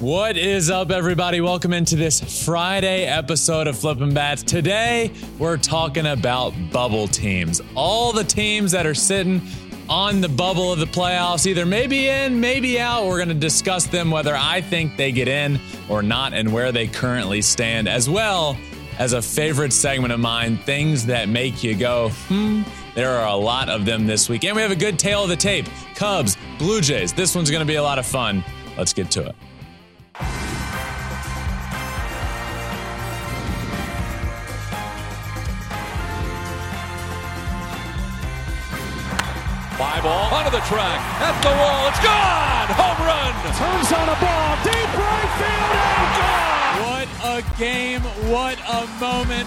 What is up, everybody? Welcome into this Friday episode of Flippin' Bats. Today, we're talking about bubble teams. All the teams that are sitting on the bubble of the playoffs, either maybe in, maybe out. We're going to discuss them, whether I think they get in or not, and where they currently stand, as well as a favorite segment of mine things that make you go, hmm. There are a lot of them this week. And we have a good tale of the tape Cubs, Blue Jays. This one's going to be a lot of fun. Let's get to it. Fly ball onto the track, at the wall, it's gone! Home run! Turns on a ball, deep right field, and gone! What a game, what a moment.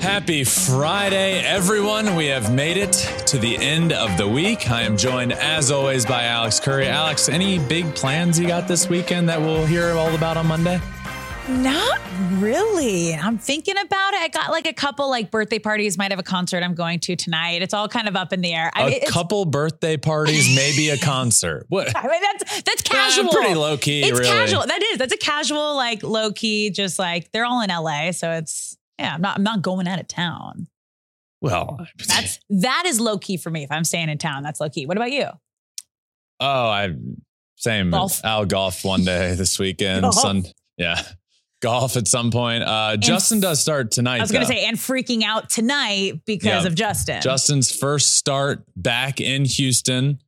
Happy Friday, everyone. We have made it to the end of the week. I am joined, as always, by Alex Curry. Alex, any big plans you got this weekend that we'll hear all about on Monday? Not really. I'm thinking about it. I got like a couple like birthday parties, might have a concert I'm going to tonight. It's all kind of up in the air. I mean, a couple birthday parties, maybe a concert. What? I mean, that's that's casual. pretty low key. It's really. casual. That is. That's a casual, like low key. Just like they're all in LA, so it's yeah. I'm not. I'm not going out of town. Well, that's that is low key for me. If I'm staying in town, that's low key. What about you? Oh, I same. Golf. I'll golf one day this weekend. Golf. Sun. Yeah golf at some point. Uh, Justin does start tonight. I was going to say, and freaking out tonight because yeah. of Justin. Justin's first start back in Houston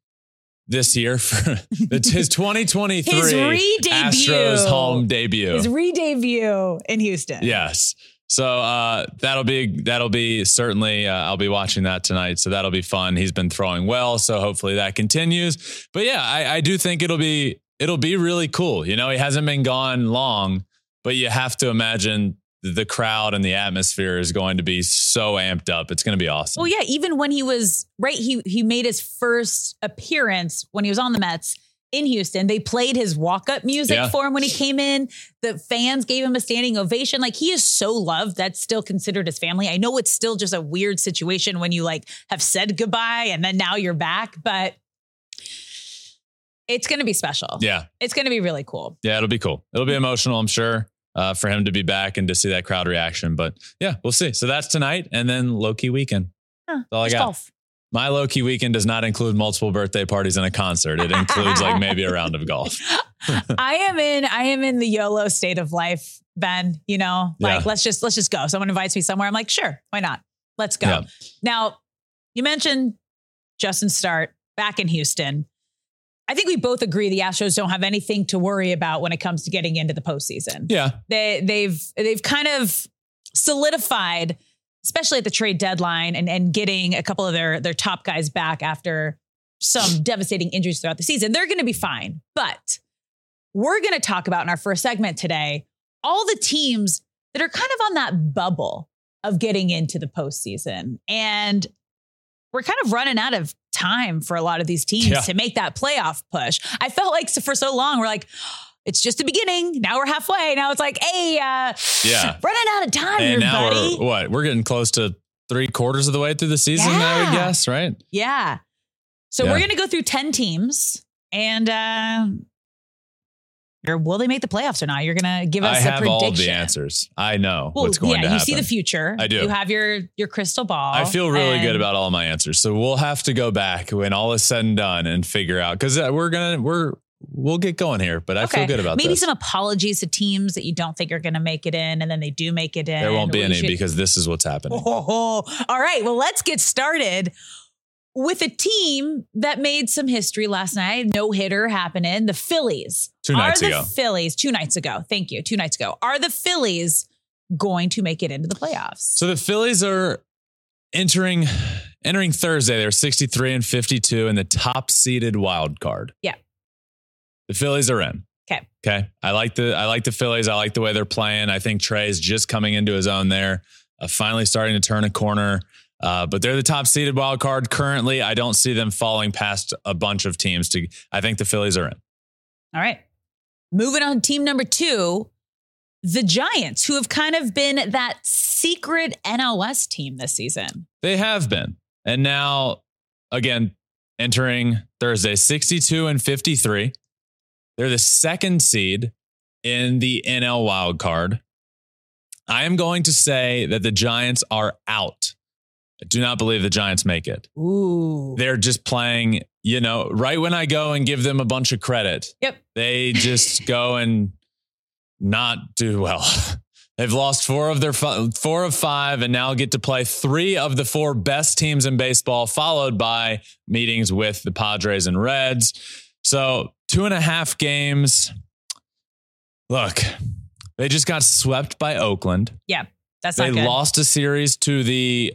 this year for his 2023 his re-debut. Astros home debut. His re-debut in Houston. Yes. So uh, that'll be that'll be certainly uh, I'll be watching that tonight. So that'll be fun. He's been throwing well, so hopefully that continues. But yeah, I, I do think it'll be it'll be really cool. You know, he hasn't been gone long, but you have to imagine the crowd and the atmosphere is going to be so amped up. It's going to be awesome. Well, yeah, even when he was right, he he made his first appearance when he was on the Mets in Houston. They played his walk-up music yeah. for him when he came in. The fans gave him a standing ovation. Like he is so loved. That's still considered his family. I know it's still just a weird situation when you like have said goodbye and then now you're back, but it's going to be special. Yeah. It's going to be really cool. Yeah, it'll be cool. It'll be emotional, I'm sure uh, for him to be back and to see that crowd reaction. But yeah, we'll see. So that's tonight, and then low key weekend. Huh, that's all I got. Golf. My low key weekend does not include multiple birthday parties and a concert. It includes like maybe a round of golf. I am in. I am in the YOLO state of life, Ben. You know, like yeah. let's just let's just go. Someone invites me somewhere. I'm like, sure, why not? Let's go. Yeah. Now, you mentioned Justin Start back in Houston. I think we both agree the Astros don't have anything to worry about when it comes to getting into the postseason. Yeah, they they've they've kind of solidified, especially at the trade deadline, and and getting a couple of their their top guys back after some devastating injuries throughout the season. They're going to be fine, but we're going to talk about in our first segment today all the teams that are kind of on that bubble of getting into the postseason, and we're kind of running out of time for a lot of these teams yeah. to make that playoff push. I felt like for so long, we're like, it's just the beginning. Now we're halfway. Now it's like, hey, uh, yeah, running out of time and now buddy. We're, what? We're getting close to three quarters of the way through the season, yeah. I would guess, right? Yeah. So yeah. we're going to go through 10 teams and uh, or will they make the playoffs or not? You're gonna give us I a have prediction. all the answers. I know well, what's going yeah, to happen. You see the future. I do. You have your your crystal ball. I feel really good about all my answers. So we'll have to go back when all is said and done and figure out because uh, we're gonna we're we'll get going here. But I okay. feel good about maybe this. some apologies to teams that you don't think are going to make it in, and then they do make it in. There won't be any should... because this is what's happening. Oh, all right. Well, let's get started with a team that made some history last night. No hitter happening. The Phillies. Two nights are ago. The Phillies, two nights ago. Thank you. Two nights ago. Are the Phillies going to make it into the playoffs? So the Phillies are entering entering Thursday. They're 63 and 52 in the top seeded wild card. Yeah. The Phillies are in. Okay. Okay. I like the I like the Phillies. I like the way they're playing. I think Trea is just coming into his own there. Uh, finally starting to turn a corner. Uh, but they're the top seeded wild card currently. I don't see them falling past a bunch of teams. To I think the Phillies are in. All right, moving on. Team number two, the Giants, who have kind of been that secret NOS team this season. They have been, and now again entering Thursday, sixty-two and fifty-three. They're the second seed in the NL wild card. I am going to say that the Giants are out. I do not believe the Giants make it. Ooh. They're just playing, you know, right when I go and give them a bunch of credit, Yep. they just go and not do well. They've lost four of their fi- four of five, and now get to play three of the four best teams in baseball, followed by meetings with the Padres and Reds. So two and a half games. Look, they just got swept by Oakland. Yeah, that's They not good. lost a series to the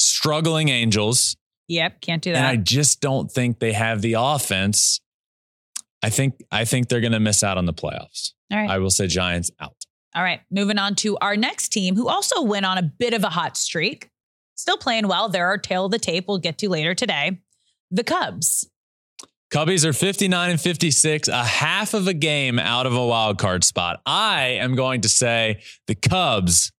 struggling Angels, Yep. Can't do that. and I just don't think they have the offense. I think I think they're going to miss out on the playoffs. All right. I will say Giants out. All right. Moving on to our next team, who also went on a bit of a hot streak. Still playing well. There are tale of the tape we'll get to later today. The Cubs. Cubbies are 59 and 56, a half of a game out of a wild card spot. I am going to say the Cubs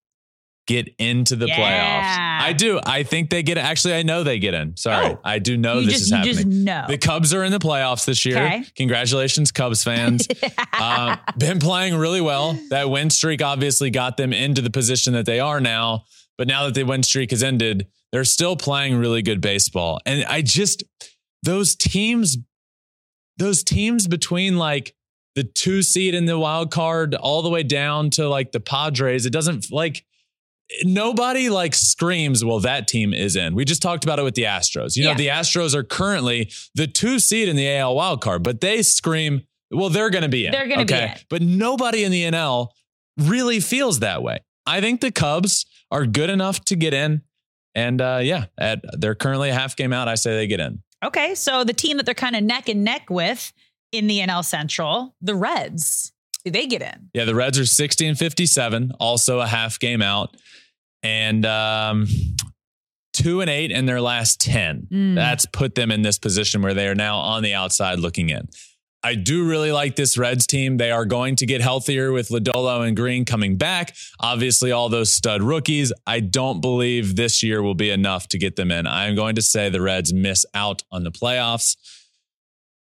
get into the Yeah. playoffs. I do. I think they get actually I know they get in. Sorry. Oh. I do know you this just is happening. just know. The Cubs are in the playoffs this year. Okay. Congratulations, Cubs fans. uh, been playing really well. That win streak obviously got them into the position that they are now. But now that the win streak has ended, they're still playing really good baseball. And I just, those teams, those teams between like the two seed in the wild card all the way down to like the Padres, it doesn't like, nobody like screams, well, that team is in. We just talked about it with the Astros. You know, Yeah. the Astros are currently the two seed in the AL wildcard, but they scream, well, they're going to be in. They're gonna be in. But nobody in the NL really feels that way. I think the Cubs are good enough to get in. And uh, yeah, at, they're currently a half game out. I say they get in. okay. So the team that they're kind of neck and neck with in the NL Central, the Reds. Do they get in? Yeah, the Reds are 60 and 57, also a half game out. And um, two and eight in their last 10. Mm. That's put them in this position where they are now on the outside looking in. I do really like this Reds team. They are going to get healthier with Lodolo and Green coming back. Obviously, all those stud rookies. I don't believe this year will be enough to get them in. I am going to say the Reds miss out on the playoffs.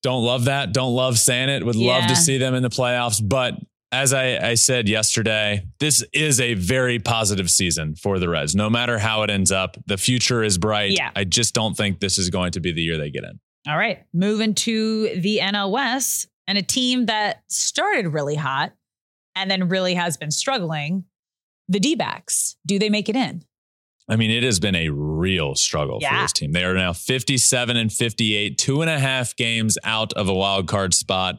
Don't love that. Don't love saying it. Would love to see them in the playoffs. But as I, I said yesterday, this is a very positive season for the Reds. No matter how it ends up, the future is bright. Yeah. I just don't think this is going to be the year they get in. All right. Moving to the NL West and a team that started really hot and then really has been struggling. The D backs. Do they make it in? I mean, it has been a real struggle for this team. They are now 57 and 58, two and a half games out of a wild card spot.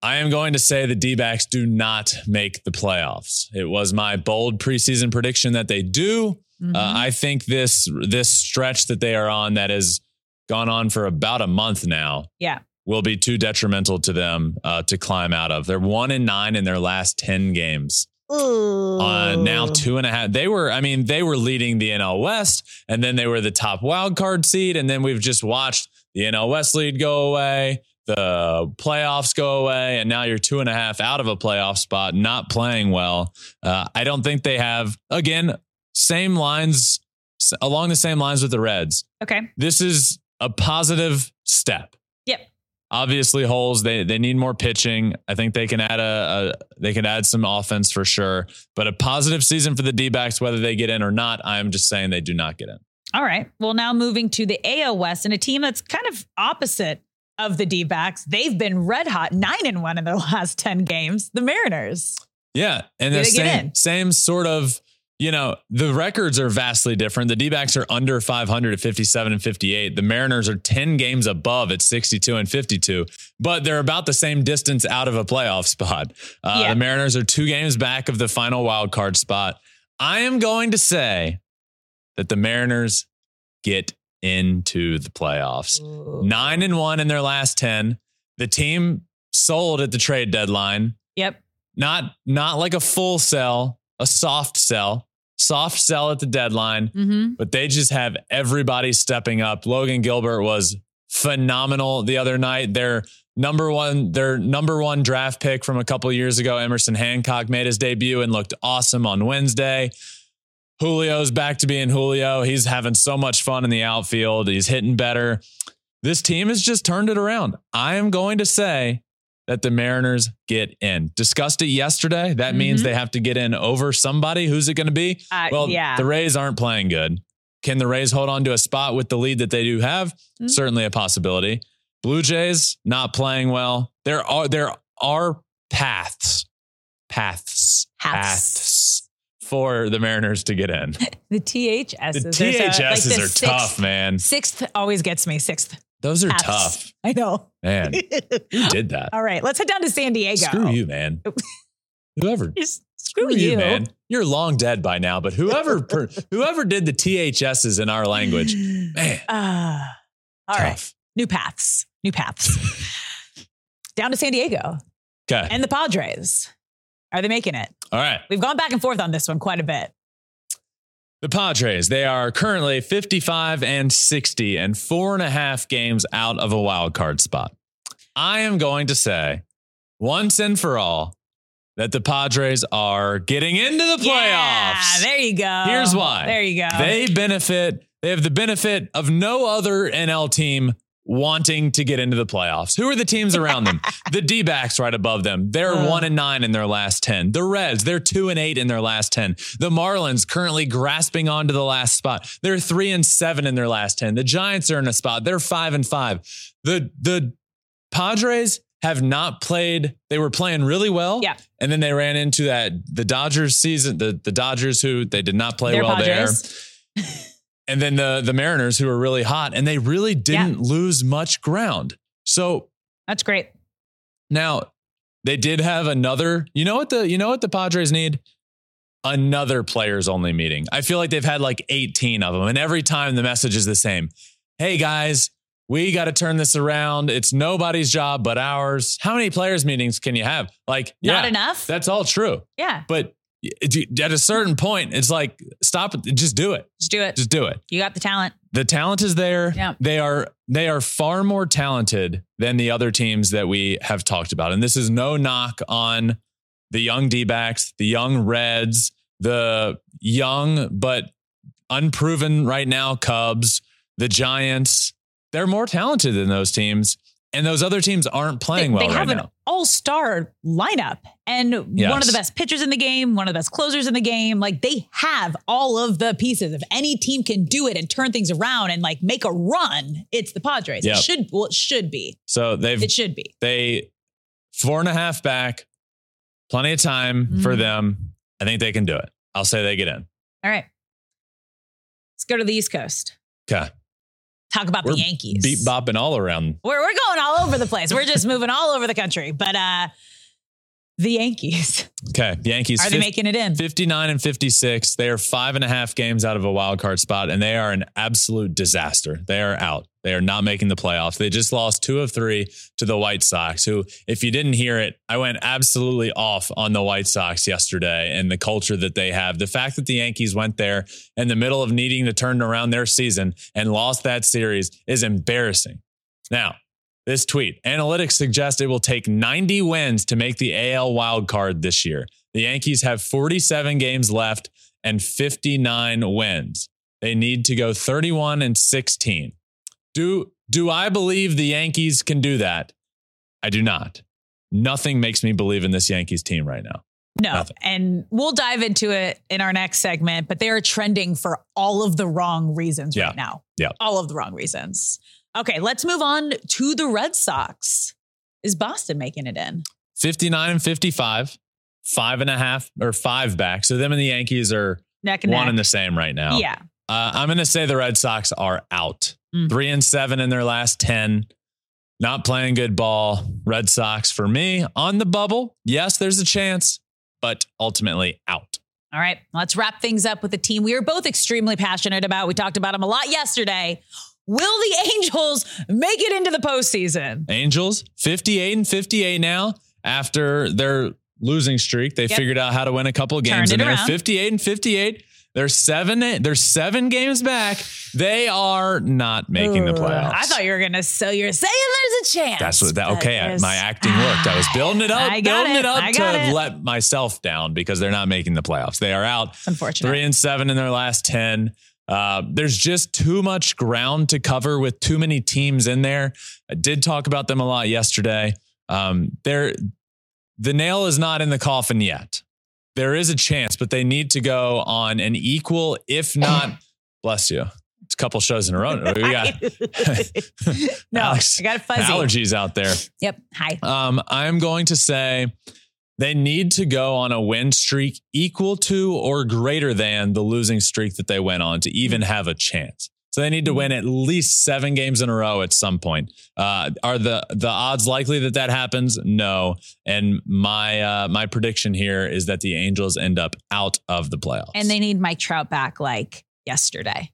I am going to say the D backs do not make the playoffs. It was my bold preseason prediction that they do. Mhm. Uh, I think this this stretch that they are on that has gone on for about a month now yeah. will be too detrimental to them uh, to climb out of. They're one and nine in their last 10 games. Uh, now two and a half. They were, I mean, they were leading the NL West, and then they were the top wild card seed, and then we've just watched the NL West lead go away, the playoffs go away, and now you're two and a half out of a playoff spot, not playing well. Uh, I don't think they have again same lines along the same lines with the Reds. Okay. This is a positive step. Obviously holes they they need more pitching i think they can add a, a they can add some offense for sure but a positive season for the d-backs whether they get in or not i'm just saying they do not get in All right. Well, now moving to the AL West and a team that's kind of opposite of the D backs. They've been red hot, nine and one in their last 10 games. The Mariners. yeah and the same same sort of you know the records are vastly different. The d-backs are under 500 at 57 and 58 the mariners are 10 games above at 62 and 52 but they're about the same distance out of a playoff spot. Uh, Yeah. the mariners are two games back of the final wild card spot. I am going to say that the mariners get into the playoffs. Nine and one in their last 10 the team sold at the trade deadline. Yep. not not like a full sell, a soft sell, soft sell at the deadline, Mm-hmm. but they just have everybody stepping up. Logan Gilbert was phenomenal the other night. Their number one, their number one draft pick from a couple years ago, Emerson Hancock, made his debut and looked awesome on Wednesday. Julio's back to being Julio. He's having so much fun in the outfield. He's hitting better. This team has just turned it around. I am going to say that the Mariners get in. Discussed it yesterday. That means Mhm. they have to get in over somebody. Who's it going to be? Uh, Well, yeah. the Rays aren't playing good. Can the Rays hold on to a spot with the lead that they do have? Mhm. Certainly a possibility. Blue Jays not playing well. There are there are paths, paths, Paths. paths for the Mariners to get in. the THSs. The There's a- like THSs the are sixth- tough, man. Sixth always gets me. Sixth. Those are tough, I know. man. Who did that? All right, let's head down to San Diego. Screw you, man. Whoever. Just screw, you. man. You're long dead by now, but whoever per, whoever did the THSs in our language, man, Ah. all right, tough. new paths. New paths. down to San Diego Okay. and the Padres. Are they making it? All right. We've gone back and forth on this one quite a bit. The Padres, they are currently 55 and 60 and four and a half games out of a wild card spot. I am going to say once and for all that the Padres are getting into the playoffs. Yeah, there you go. Here's why. There you go. They benefit, they have the benefit of no other NL team wanting to get into the playoffs. Who are the teams around them? the D backs right above them. They're Uh. one and nine in their last 10. The Reds, they're two and eight in their last 10. The Marlins currently grasping onto the last spot. They're three and seven in their last 10. The Giants are in a spot. They're five and five. The, the Padres have not played. They were playing really well. Yeah. And then they ran into that the Dodgers season, the, the Dodgers who they did not play They're well Padres. there. And then the the Mariners who were really hot and they really didn't lose much ground. So That's great. now they did have another, you know what the you know what the Padres need? Another players only meeting. I feel like they've had like 18 of them and every time the message is the same. Hey guys, we got to turn this around. It's nobody's job but ours. How many players meetings can you have? Like Not yeah, enough. That's all true. yeah, But at a certain point, it's like stop it. Just do it. just do it. Just do it. You got the talent. The talent is there. Yeah. They are they are far more talented than the other teams that we have talked about. And this is no knock on the young D-backs, the young Reds, the young but unproven right now Cubs, the Giants. They're more talented than those teams. And those other teams aren't playing they, well they right have an all-star lineup and one of the best pitchers in the game, one of the best closers in the game. Like they have all of the pieces. If any team can do it and turn things around and like make a run, it's the Padres. Yep. It should well, it should be. So they've It should be. they four and a half back, plenty of time for Mhm. them. I think they can do it. I'll say they get in. All right. Let's go to the East Coast. Okay. Talk about We're the Yankees. Beat bopping all around. We're, we're going all over the place. We're just moving all over the country. But uh the Yankees, Okay. Yankees are they 50 making it in? 59 and 56. They are five and a half games out of a wild card spot, and they are an absolute disaster. They are out. They are not making the playoffs. They just lost two of three to the White Sox, who, if you didn't hear it, I went absolutely off on the White Sox yesterday and the culture that they have. The fact that the Yankees went there in the middle of needing to turn around their season and lost that series is embarrassing. Now, this tweet analytics suggest it will take 90 wins to make the AL wild card this year. The Yankees have 47 games left and 59 wins. They need to go 31 and 16. Do do I believe the Yankees can do that? I do not. Nothing makes me believe in this Yankees team right now. No. Nothing. And we'll dive into it in our next segment, but they are trending for all of the wrong reasons Yeah. right now. Yeah. All of the wrong reasons. Okay, let's move on to the Red Sox. Is Boston making it in? 59 and 55, five and a half or five back. So them and the Yankees are Neck and one neck. and the same right now. Yeah. Uh, I'm going to say the Red Sox are out. Mm. Three and seven in their last 10. Not playing good ball. Red Sox for me on the bubble. Yes, there's a chance, but ultimately out. All right, let's wrap things up with a team we are both extremely passionate about. We talked about them a lot yesterday. Will the Angels make it into the postseason? Angels 58 and 58 now after their losing streak. They Yep. figured out how to win a couple of games and they're around. 58 and 58. They're seven. They're seven games back. They are not making the playoffs. I thought you were gonna so you're saying there's a chance. That's what that okay. I- my acting worked. I was building it up, building it, it. up to it. let myself down because they're not making the playoffs. They are out. It's unfortunate. Three and seven in their last 10. Uh, there's just too much ground to cover with too many teams in there. I did talk about them a lot yesterday. um, there, the nail is not in the coffin yet. There is a chance, but they need to go on an equal, if not, bless you. It's a couple shows in a row. We got no, Alex, I got a fuzzy. allergies out there. Yep. Hi. Um, I'm going to say they need to go on a win streak equal to or greater than the losing streak that they went on to even have a chance. So they need to win at least seven games in a row at some point. Uh, are the the odds likely that that happens? No. And my uh, my prediction here is that the Angels end up out of the playoffs. And they need Mike Trout back like yesterday.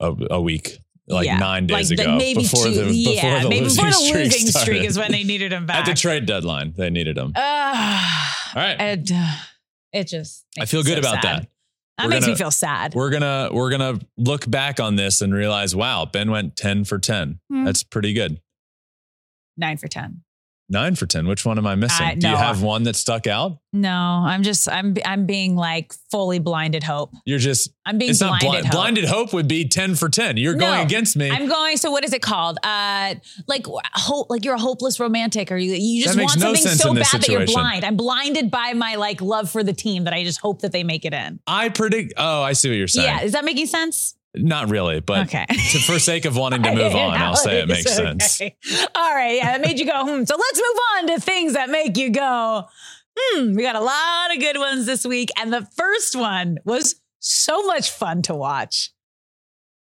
a, a week, like Yeah. nine days Like the- ago, maybe before two, the before yeah, the maybe losing, before the streak, losing streak started. is when they needed him back. at the trade deadline. They needed him. Uh, All right. it, uh, it just I feel good so about sad. that. That We're makes me gonna- feel sad. We're gonna we're gonna look back on this and realize, wow, Ben went ten for ten. Hmm. That's pretty good. Nine for ten. Nine for ten. Which one am I missing? Uh, Do you have one that stuck out? No, I'm just I'm I'm being like fully blinded hope. You're just I'm being it's not blinded hope. blinded hope would be ten for ten. You're No, going against me. I'm going. So what is it called? Uh, like hope. Like you're a hopeless romantic, or you you just want no something so bad that you're blind. I'm blinded by my like love for the team that I just hope that they make it in. I predict. Oh, I see what you're saying. Yeah, is that making sense? Not really, but Okay. to, for sake of wanting to move on, I'll say it makes sense. All right, yeah, that made you go. Hmm. So let's move on to things that make you go. Hmm. We got a lot of good ones this week, and the first one was so much fun to watch.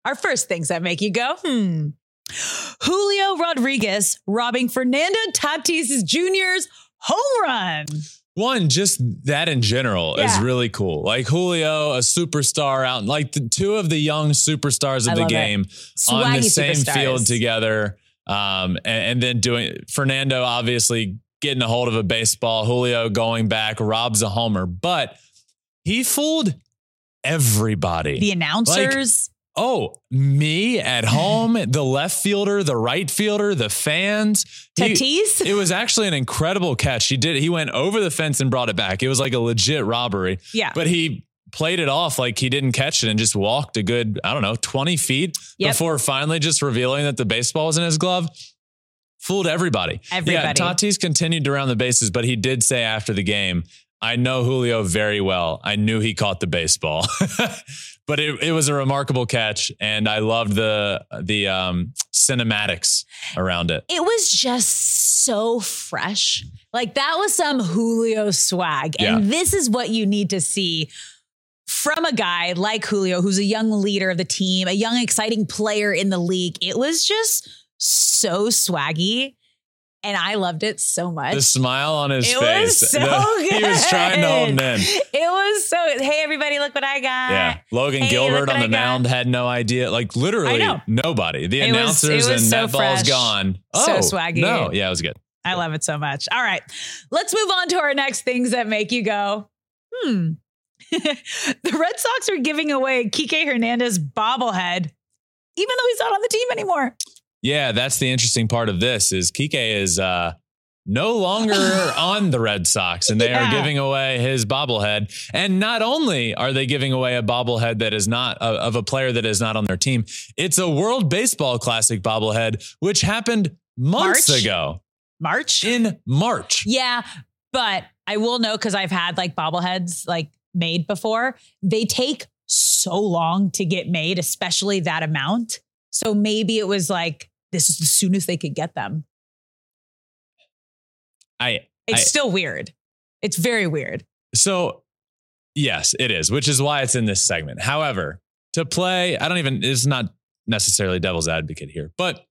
Our first things that make you go. Hmm. Julio Rodriguez robbing Fernando Tatis Jr.'s home run. One, just that in general is really cool. Like Julio, a superstar out, like the two of the young superstars I of the game on the same superstars. field together. Um, and, and then doing Fernando obviously getting a hold of a baseball, Julio going back, robs a homer, but he fooled everybody. The announcers. Oh, me at home, the left fielder, the right fielder, the fans. He- Tatis. it was actually an incredible catch. He did. He went over the fence and brought it back. It was like a legit robbery. Yeah. But he played it off like he didn't catch it and just walked a good, I don't know, 20 feet Yep. before finally just revealing that the baseball was in his glove. Fooled everybody. everybody. Yeah, Tatis continued to round the bases, but he did say after the game, I know Julio very well. I knew he caught the baseball. but it, it was a remarkable catch, and I loved the the um, cinematics around it. it was just so fresh. Like that was some Julio swag. And this is what you need to see from a guy like Julio, who's a young leader of the team, a young, exciting player in the league. It was just so swaggy. And I loved it so much. The smile on his it face. was so the- good. He was trying to hold it in. It was so, hey, everybody, look what I got. Yeah. Logan Hey, Gilbert on the mound had no idea. Like literally nobody. The It was- announcers was and so that ball's fresh. gone. So Oh, swaggy. No, yeah, it was good. I love it so much. All right. Let's move on to our next things that make you go, hmm. the Red Sox are giving away Kike Hernandez bobblehead, even though he's not on the team anymore. Yeah, that's the interesting part of this is Kike is uh no longer on the Red Sox and they Yeah. are giving away his bobblehead. And not only are they giving away a bobblehead that is not uh, of a player that is not on their team, it's a World Baseball Classic bobblehead which happened months March? ago March? in March. Yeah. But I will know because I've had like bobbleheads like made before. They take so long to get made, especially that amount. So maybe it was like, this is as soon as they could get them. I It's I- still weird. It's very weird. So, yes, it is, which is why it's in this segment. However, to play, I don't even, it's not necessarily devil's advocate here, but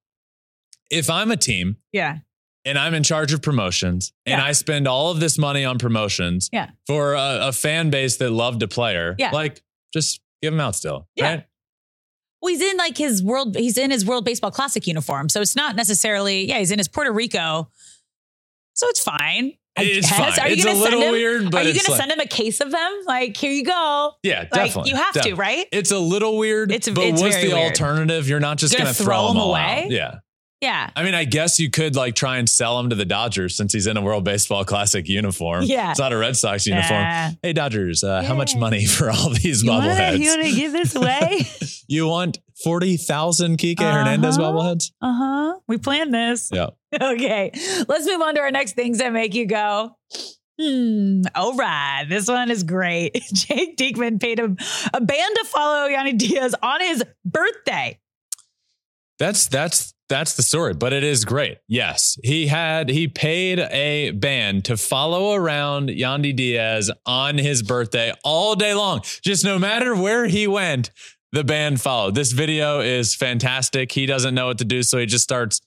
if I'm a team Yeah. and I'm in charge of promotions and Yeah. I spend all of this money on promotions Yeah. for a, a fan base that loved a player, Yeah. like just give them out still. Yeah. Right? Well, he's in like his world. He's in his World Baseball Classic uniform, so it's not necessarily. Yeah, he's in his Puerto Rico, so it's fine. I It's guess. fine. Are you It's gonna a little send him, weird, but are you going to send him a case of them? Like, here you go. Yeah, Like, definitely. you have to, right? It's a little weird, It's- but it's what's the weird. alternative? You're not just going to throw, throw them away? out. Yeah. Yeah. I mean, I guess you could like try and sell him to the Dodgers since he's in a World Baseball Classic uniform. Yeah. It's not a Red Sox uniform. Yeah. Hey, Dodgers, uh, how much money for all these You bobbleheads? you want to give this away? You want 40,000 Kike Hernandez Uh-huh. bobbleheads? uh huh. We planned this. Yeah. Okay, let's move on to our next things that make you go. Hmm. All right, this one is great. Jake Diekman paid a, a band to follow Yandy Diaz on his birthday. That's that's that's the story, but it is great. Yes, he had he paid a band to follow around Yandy Diaz on his birthday all day long. Just no matter where he went, the band followed. This video is fantastic. He doesn't know what to do, so he just starts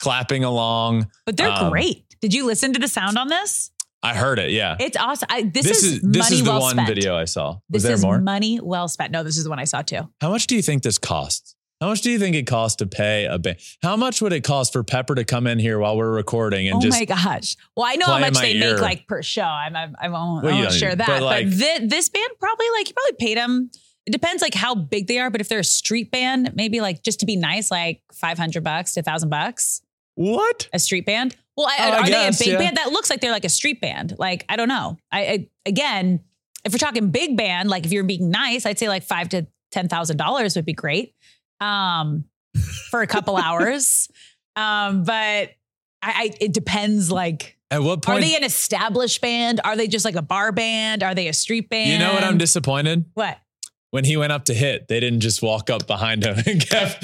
clapping along. But they're Um, great. Did you listen to the sound on this? I heard it. Yeah, It's awesome. I, this, this is, is this money is the well one spent. video I saw. Was This there is more? money well spent. No, this is the one I saw too. How much do you think this costs? How much do you think it costs to pay a band? How much would it cost for Pepper to come in here while we're recording and oh just Oh my gosh. Well, I know how much they ear. make like per show. I'm, I'm, I won't, Well, I won't share that. but, But, like- thi- this band probably like, you probably paid them. It depends like how big they are. But if they're a street band, maybe like just to be nice, like 500 bucks to 1000 bucks, what? a street band. Well, I, Oh, I are guess, they a big yeah. band? That looks like they're like a street band. Like, I don't know. I, I again, if we're talking big band, like if you're being nice, I'd say like five to ten thousand dollars would be great. Um, for a couple hours. Um, but I, I it depends like At what point are they an established band? Are they just like a bar band? Are they a street band? you know what? I'm disappointed what? when he went up to hit. They didn't just walk up behind him and kept,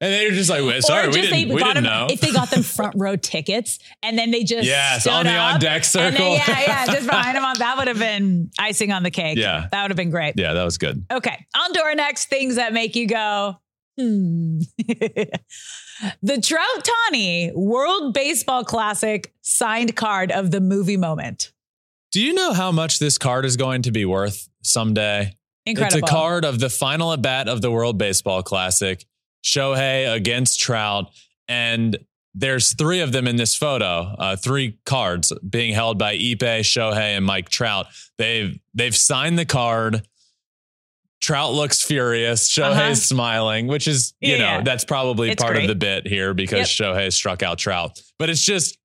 and they were just like, "Wait, "Sorry, or we didn't, we didn't them, know." if they got them front row tickets and then they just Yes, stood on the on deck and circle. then, yeah, yeah, just behind them on that would have been icing on the cake. Yeah. that would have been great. yeah, that was good. Okay, on to our next things that make you go, hmm. the Trout Ohtani World Baseball Classic signed card of the movie moment. Do you know how much this card is going to be worth someday? Incredible. It's a card of the final at bat of the World Baseball Classic, Shohei against Trout. And there's three of them in this photo, uh, three cards being held by Ipe, Shohei, and Mike Trout. They've they've signed the card. Trout looks furious. Shohei's Uh-huh. smiling, which is, you Yeah, know, yeah. that's probably It's part great. of the bit here because Shohei struck out Trout. But it's just,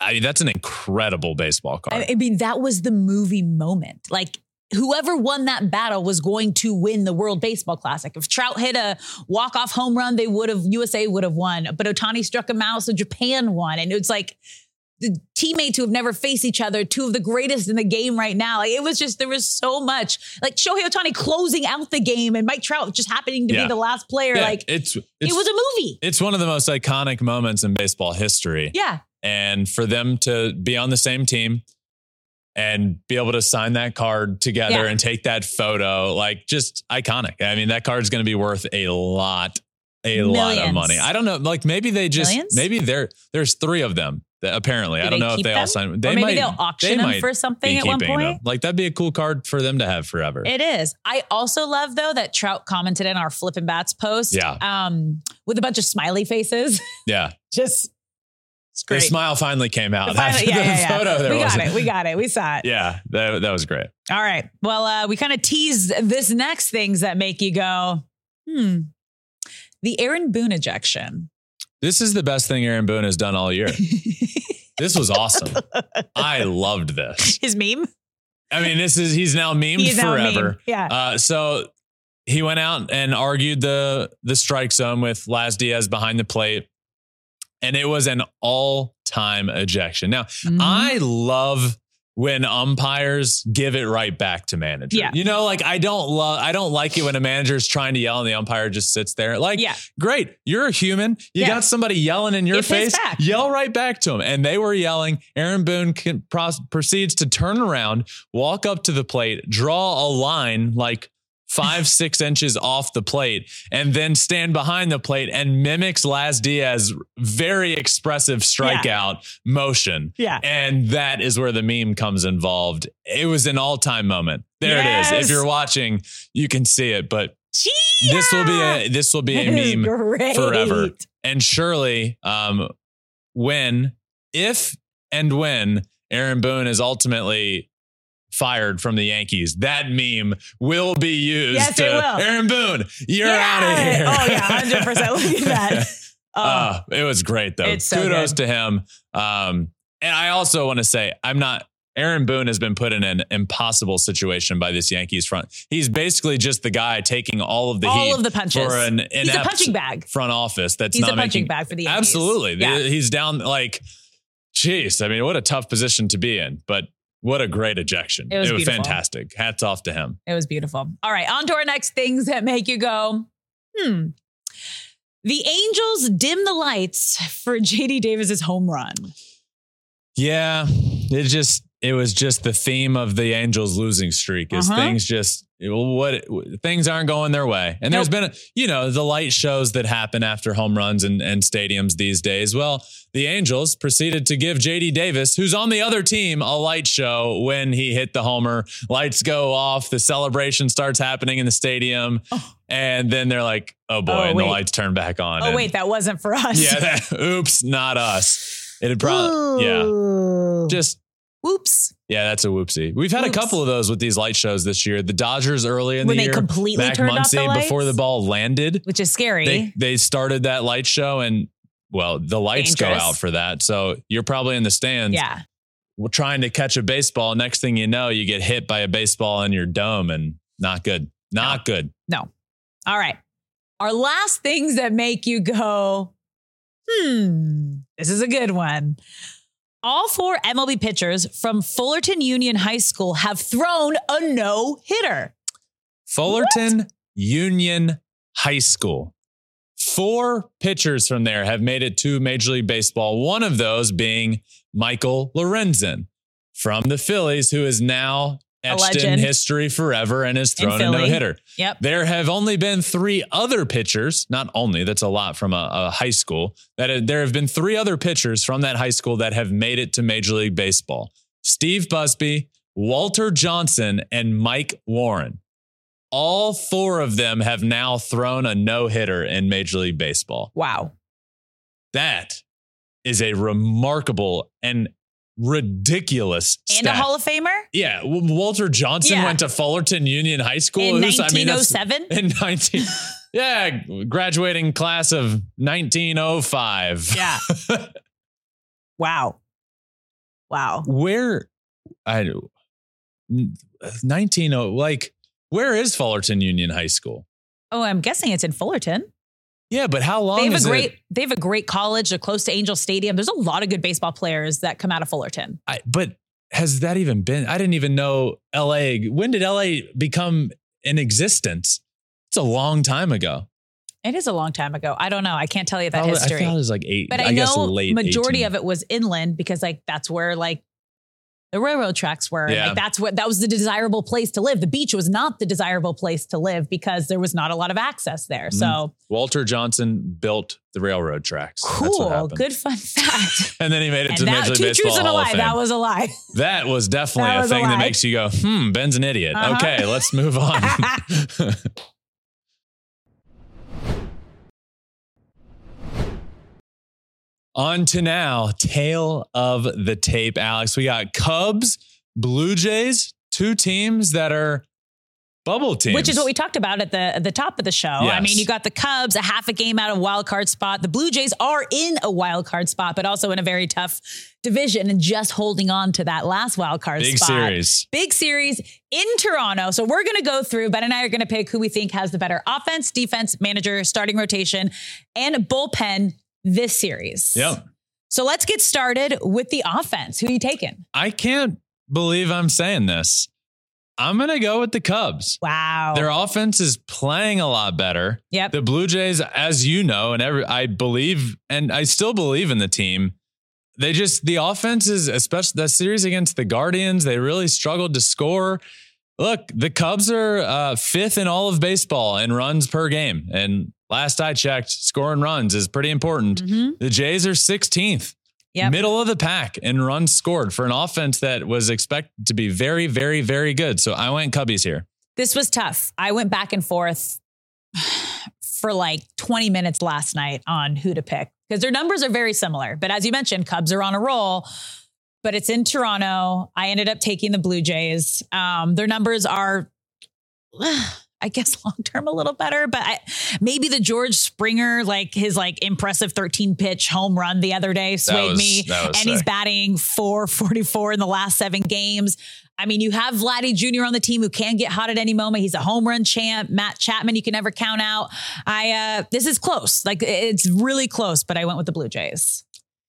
I mean, that's an incredible baseball card. I, mean, that was the movie moment. Like whoever won that battle was going to win the World Baseball Classic. If Trout hit a walk-off home run, they would have USA would have won. But Ohtani struck him out, so Japan won. And it's like teammates who have never faced each other, two of the greatest in the game right now. Like it was just there was so much. Like Shohei Ohtani closing out the game and Mike Trout just happening to Yeah. be the last player. Yeah, like it's, it's it was a movie. it's one of the most iconic moments in baseball history. Yeah. And for them to be on the same team and be able to sign that card together Yeah. and take that photo, like just iconic. I mean, that card's going to be worth a lot, a lot of money. I don't know. Like maybe they just, Millions? maybe there, there's three of them. Apparently, Do I don't know if they them? all sign. or They maybe might, they'll auction they them for something at one point. them. Like that'd be a cool card for them to have forever. It is. I also love though that Trout commented in our Flippin' Bats post. Yeah. Um, with a bunch of smiley faces. yeah. Just it's Their smile finally came out. The final- After yeah, the yeah, yeah. photo there we got it. We got it. We saw it. Yeah, that, that was great. All right. Well, uh, we kind of teased this next things that make you go, hmm. The Aaron Boone ejection. This is the best thing Aaron Boone has done all year. this was awesome. I loved this. His meme. I mean, this is he's now memed He's now forever. meme. Yeah. Uh, so he went out and argued the the strike zone with Laz Diaz behind the plate, and it was an all time ejection. Now Mhm. I love when umpires give it right back to manager. Yeah. You know, like I don't love I don't like it when a manager is trying to yell and the umpire just sits there. Like, Yeah. great. You're a human. You Yeah. got somebody yelling in your his face. back. Yell right back to him. And they were yelling. Aaron Boone can, pros- proceeds to turn around, walk up to the plate, draw a line like five, six inches off the plate, and then stand behind the plate and mimics Laz Diaz very expressive strikeout motion. Yeah. And that is where the meme comes involved. It was an all time moment. There it is. If you're watching, you can see it. But this will be a this will be a meme great. forever. And surely, um, when, if, and when Aaron Boone is ultimately fired from the Yankees, that meme will be used. Yes, to, it will. Aaron Boone, you're Yeah. out of here. Oh yeah, hundred percent. Look at that. Oh, Uh, it was great though. It's so Kudos to him. Um, and I also want to say, I'm not Aaron Boone has been put in an impossible situation by this Yankees front. He's basically just the guy taking all of the All heat of the punches. for an He's a punching bag. front office that's He's not a punching making bag for the Yankees. absolutely. Yeah. He's down like, jeez. I mean, what a tough position to be in, but what a great ejection. It was beautiful. fantastic. Hats off to him. It was beautiful. All right, on to our next things that make you go, hmm. The Angels dim the lights for JD Davis's home run. Yeah, it just it was just the theme of the Angels losing streak is Uh-huh. things just what things aren't going their way. And there's been you know the light shows that happen after home runs and, and stadiums these days. Well, the Angels proceeded to give JD Davis, who's on the other team, a light show when he hit the homer. Lights go off, the celebration starts happening in the stadium, oh. and then they're like, "Oh boy!" Oh, and the lights turn back on. Oh, and- wait, that wasn't for us. yeah. That, oops, not us. It had probably yeah. Just Whoops. Yeah, that's a whoopsie. We've had Whoops. a couple of those with these light shows this year. The Dodgers early in When the they year, completely Mac turned off the before the ball landed, Which is scary. they they started that light show and well, the lights go out for that. So you're probably in the stands yeah. trying to catch a baseball. Next thing you know, you get hit by a baseball in your dome and not good. Not good. No. All right. Our last things that make you go, hmm, this is a good one. All four MLB pitchers from Fullerton Union High School have thrown a no hitter. Fullerton Union High School. Four pitchers from there have made it to Major League Baseball. One of those being Michael Lorenzen from the Phillies, who is now etched in history forever and has In thrown a no hitter. Yep. There have only been three other pitchers, not only, that's a lot from a, a high school, that there have been three other pitchers from that high school that have made it to Major League Baseball Steve Busby, Walter Johnson, and Mike Warren. All four of them have now thrown a no hitter in Major League Baseball. Wow. That is a remarkable and ridiculous And a. Hall of Famer Yeah, Walter Johnson Yeah. went to Fullerton Union High School. in This- I mean, 1907. in 19 yeah graduating class of 1905 yeah. wow. Wow. where i 19 like where is fullerton union high school Oh, I'm guessing it's in Fullerton. Yeah but how long They have is a great it they have a great college. They're close to Angel Stadium. There's a lot of good baseball players that come out of Fullerton. I, but has that even been i didn't even know la when did la become in existence it's a long time ago It is a long time ago. I don't know. I can't tell you that Probably- i history. thought it was like eight but I, guess know late majority 18. of it was inland because like that's where like the railroad tracks were. Yeah. Like that's what that was the desirable place to live. The beach was not the desirable place to live because there was not a lot of access there. So walter johnson built the railroad tracks Mm-hmm. Cool. Good fun fact. and then he made it and to that Major League Baseball and a Hall of lie. That was a lie. That was definitely That a was a thing that makes you go, hmm, Ben's an idiot. Uh-huh. Okay, let's move on. on to now, tale of the tape, Alex. We got Cubs, Blue Jays, two teams that are bubble teams. Which is what we talked about at the at the top of the show. I mean, you got the Cubs a half a game out of wild card spot. The Blue Jays are in a wild card spot, but also in a very tough division and just holding on to that last wild card Big spot. series. Big series in Toronto. So we're going to go through. Ben and I are going to pick who we think has the better offense, defense, manager, starting rotation, and bullpen this series. Yep. So let's get started with the offense. Who are you taking? I can't believe I'm saying this. I'm going to go with the Cubs. Wow. Their offense is playing a lot better. yep. The Blue Jays, as you know, and every I believe, and I still believe in the team. They just the offense is especially that series against the Guardians. They really struggled to score. Look, the Cubs are uh, fifth in all of baseball in runs per game, and last I checked, scoring runs is pretty important. Mhm. The Jays are 16th, Yep. middle of the pack in runs scored for an offense that was expected to be very, very, very good. So I went Cubbies here. This was tough. I went back and forth for like 20 minutes last night on who to pick because their numbers are very similar. But as you mentioned, Cubs are on a roll, but it's in Toronto. I ended up taking the Blue Jays. Um, their numbers are I guess long term a little better, but I, maybe the George Springer, like his like impressive 13 pitch home run the other day swayed was- me. And he's batting 444 in the last seven games. I mean, you have Vladdy Jr. on the team who can get hot at any moment. He's a home run champ. Matt Chapman, you can never count out. I uh this is close. Like it's really close, but I went with the Blue Jays.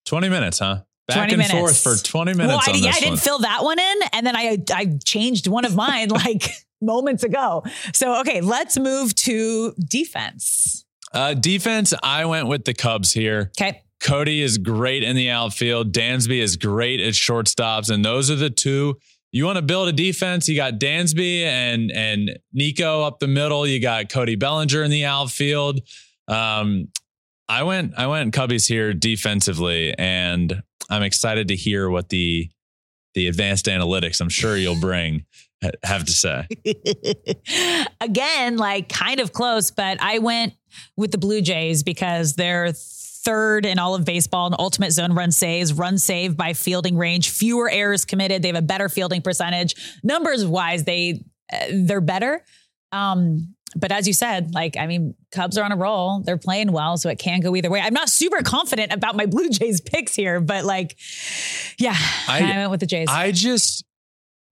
20 minutes, huh? Back 20 and minutes. forth for 20 minutes Well, I, on yeah, this I didn't one. fill that one in, and then I I changed one of mine like moments ago. So okay, let's move to defense. uh, defense, I went with the Cubs here. Okay. Cody is great in the outfield. Dansby is great at shortstops, and those are the two. You want to build a defense? You got Dansby and and Nico up the middle. You got Cody Bellinger in the outfield. Um, I went I went Cubbies here defensively, and I'm excited to hear what the the advanced analytics I'm sure you'll bring have to say. Again, like kind of close, but I went with the Blue Jays because they're third in all of baseball in ultimate zone run saves, run saved by fielding range, fewer errors committed. They have a better fielding percentage. Numbers wise, they uh, they're better. Um, but as you said, like I mean, Cubs are on a roll. They're playing well, so it can go either way. I'm not super confident about my Blue Jays picks here, but like, yeah, I, I- went with the Jays. I just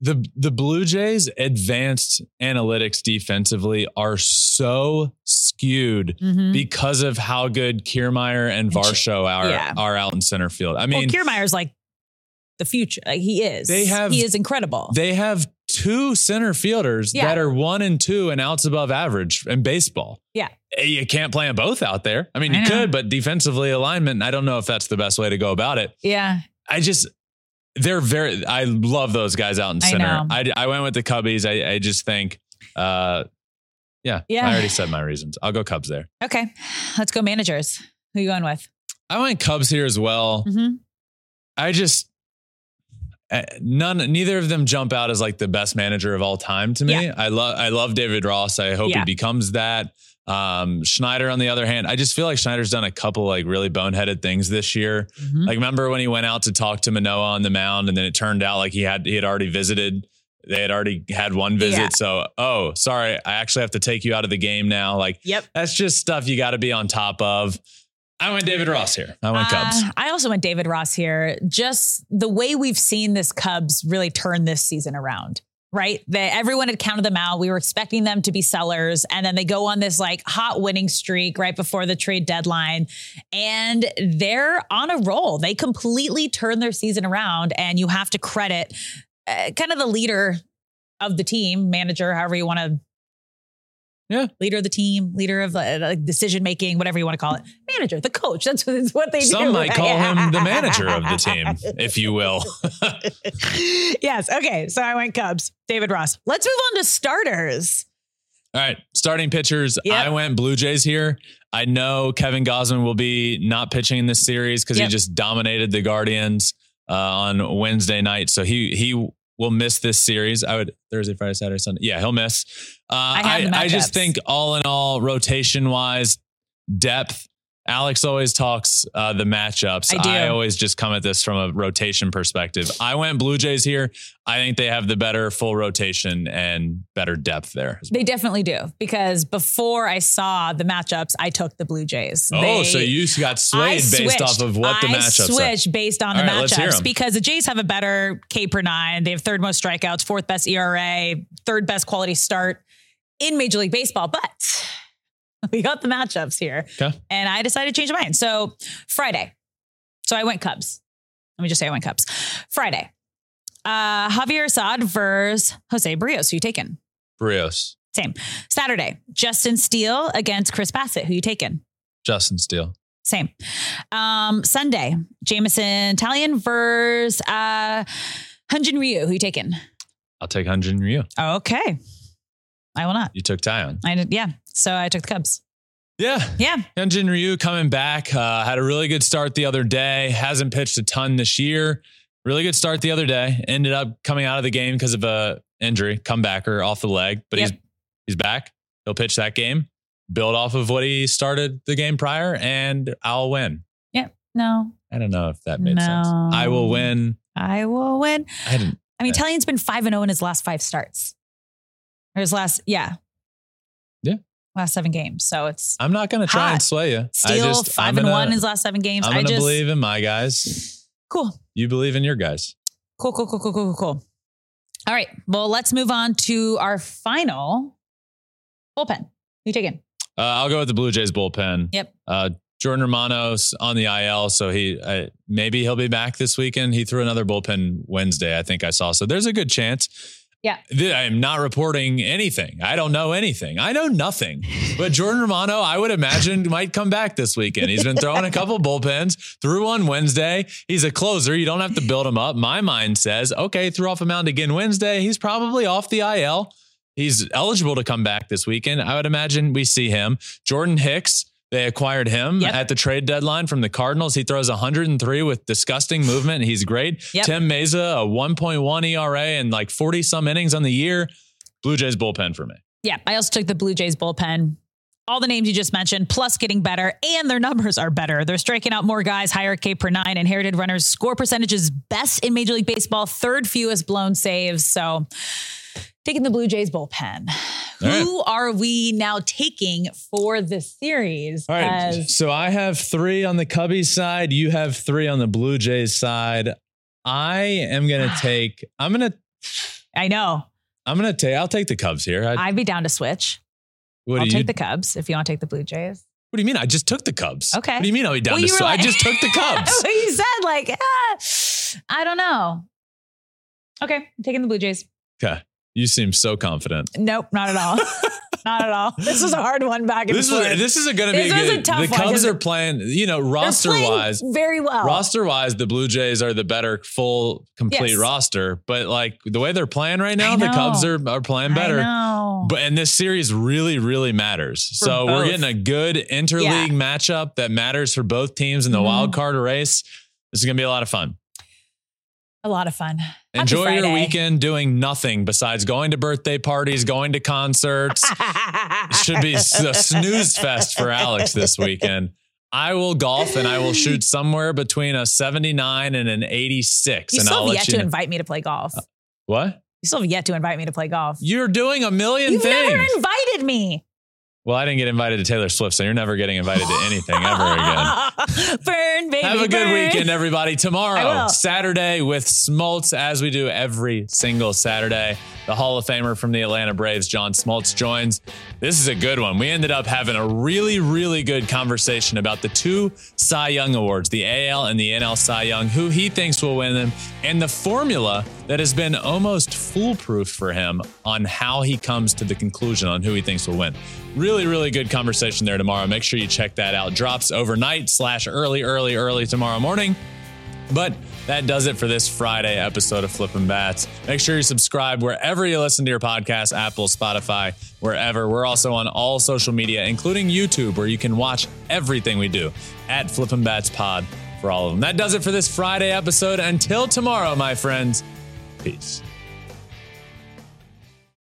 the the Blue Jays advanced analytics defensively are so skewed Mhm. because of how good Kiermaier and Varsho are yeah. are out in center field. I well, mean, Kiermaier's like the future. Like, he is. They have- He is incredible. they have two center fielders Yeah. that are one and two and outs above average in baseball. Yeah. You can't play them both out there. I mean, I you know. could, but defensively alignment, I don't know if that's the best way to go about it. yeah. I just they're very I love those guys out in center. know. I, I went with the Cubbies. I, I just think uh yeah, Yeah. I already said my reasons. I'll go Cubs there. Okay. Let's go managers. Who you going with? I went Cubs here as well. Mm-hmm. I just none neither of them jump out as like the best manager of all time to me. Yeah. I love I love David Ross. I hope Yeah. he becomes that. Um Schneider on the other hand, I just feel like Schneider's done a couple like really boneheaded things this year. Mm-hmm. Like remember when he went out to talk to Manoah on the mound and then it turned out like he had he had already visited. They had already had one visit. Yeah. So, oh, sorry, I actually have to take you out of the game now. Like Yep. that's just stuff you got to be on top of. I went David Ross here. I went Cubs. Uh, I also went David Ross here. Just the way we've seen this Cubs really turn this season around, right? That everyone had counted them out. We were expecting them to be sellers, and then they go on this like hot winning streak right before the trade deadline, and they're on a roll. They completely turn their season around, and you have to credit uh, kind of the leader of the team, manager, however you want to. Yeah. leader of the team, leader of uh, decision making, whatever you want to call it, manager, the coach. That's what, that's what they do. Some might call him the manager of the team, if you will. yes. Okay. So I went Cubs. David Ross. Let's move on to starters. All right, starting pitchers. Yep. I went Blue Jays here. I know Kevin Gausman will be not pitching in this series because Yep. he just dominated the Guardians uh, on Wednesday night, so he he will miss this series. I would Thursday, Friday, Saturday, Sunday. Yeah, he'll miss. Uh, I I, I, just think all in all, rotation wise, depth. Alex always talks uh, the matchups. I do. always just come at this from a rotation perspective. I went Blue Jays here. I think they have the better full rotation and better depth there. They definitely do because before I saw the matchups, I took the Blue Jays. Oh, They- so you got I swayed based switched. off of what the I matchups are. switched based on the All right, let's hear matchups because the Jays have a better K per nine. They have third most strikeouts, fourth best ERA, third best quality start in Major League Baseball. But we got the matchups here. Okay. And I decided to change my mind. So Friday. So I went Cubs. Let me just say I went Cubs. Friday. Uh, Javier Assad versus Jose Berrios. Who you taking? Berrios, Same. Saturday. Justin Steele against Chris Bassitt. Who you taking? Justin Steele. Same. Um, Sunday. Jameson Taillon versus uh, Hyun Jin Ryu. Who you taking? I'll take Hyun Jin Ryu. Okay. I will not. You took Taillon. I did. Yeah. So I took the Cubs. Yeah. Yeah. Hyun Jin Ryu coming back. Uh, had a really good start the other day. Hasn't pitched a ton this year. Really good start the other day. Ended up coming out of the game because of a injury, comebacker off the leg, but Yep. he's he's back. He'll pitch that game, build off of what he started the game prior, and I'll win. Yeah. No, I don't know if that made sense. I will win. I will win. I. I mean, Yeah. Taillon's been 5 and 0 in his last five starts. Or his last, yeah. Last seven games. So it's I'm not to try Hot. and sway you. I just, 5 I'm and gonna- 1 in his last seven games. I'm going to just believe in my guys. cool. You believe in your guys. Cool, cool, cool, cool, cool, cool, cool. All right. Well, let's move on to our final bullpen. You taking? Uh, I'll go with the Blue Jays bullpen. Yep. Uh, Jordan Romano's on the IL, so he uh, maybe he'll be back this weekend. He threw another bullpen Wednesday, I think I saw. So there's a good chance. Yeah. I am not reporting anything. I don't know anything. I know nothing. But Jordan Romano, I would imagine, might come back this weekend. He's been throwing a couple bullpens, threw one Wednesday. He's a closer. You don't have to build him up. My mind says, okay, threw off a mound again Wednesday. He's probably off the IL. He's eligible to come back this weekend. I would imagine we see him. Jordan Hicks, they acquired him Yep. at the trade deadline from the Cardinals. He throws 103 with disgusting movement. He's great. Yep. Tim Mayza, a 1.1 ERA and like 40 some innings on the year. Blue Jays bullpen for me. Yeah. I also took the Blue Jays bullpen. All the names you just mentioned, plus getting better, and their numbers are better. They're striking out more guys, higher K per nine. Inherited runners score percentages best in Major League Baseball, third fewest blown saves. So taking the Blue Jays bullpen. Right. Who are we now taking for the series? All right. as- so I have three on the Cubbies side. You have three on the Blue Jays side. I am going to take, I'm going to, I know. I'm going to take, I'll take the Cubs here. I, I'd be down to switch. what, I'll do you, take the Cubs if you want to take the Blue Jays. what do you mean? I just took the Cubs. Okay. What do you mean I'll be down Well, to were so I just took the Cubs. you said like, ah, I don't know. Okay, I'm taking the Blue Jays. okay. You seem so confident. Nope, not at all. not at all. This was a hard one back and This forth. is this is going to be good. the Cubs are playing, you know, roster playing wise. very well. Roster wise, the Blue Jays are the better full complete Yes. roster. But like the way they're playing right now, the. Cubs are, are playing better. But and this series really, really matters. For so we're getting a good interleague Yeah. matchup that matters for both teams in the Mhm. wild card race. This is gonna be a lot of fun. A lot of fun. Enjoy your weekend doing nothing besides going to birthday parties, going to concerts. Should be a snooze fest for Alex this weekend. I will golf and I will shoot somewhere between a 79 and an 86. You and still I'll have yet you to know. invite me to play golf. What? You still have yet to invite me to play golf. You're doing a million You've things. never invited me. Well, I didn't get invited to Taylor Swift, so you're never getting invited to anything ever again. burn, baby. Have a good burn. weekend, everybody. Tomorrow. Saturday, with Smoltz, as we do every single Saturday. The Hall of Famer from the Atlanta Braves, John Smoltz, joins. This is a good one. We ended up having a really, really good conversation about the two Cy Young Awards, the AL and the NL Cy Young, who he thinks will win them, and the formula that has been almost foolproof for him on how he comes to the conclusion on who he thinks will win. Really, really good conversation there tomorrow. Make sure you check that out. Drops overnight slash early, early, early tomorrow morning. But that does it for this Friday episode of Flippin' Bats. Make sure you subscribe wherever you listen to your podcast, Apple, Spotify, wherever. We're also on all social media, including YouTube, where you can watch everything we do at Flippin' Bats Pod for all of them. That does it for this Friday episode. Until tomorrow, my friends, peace.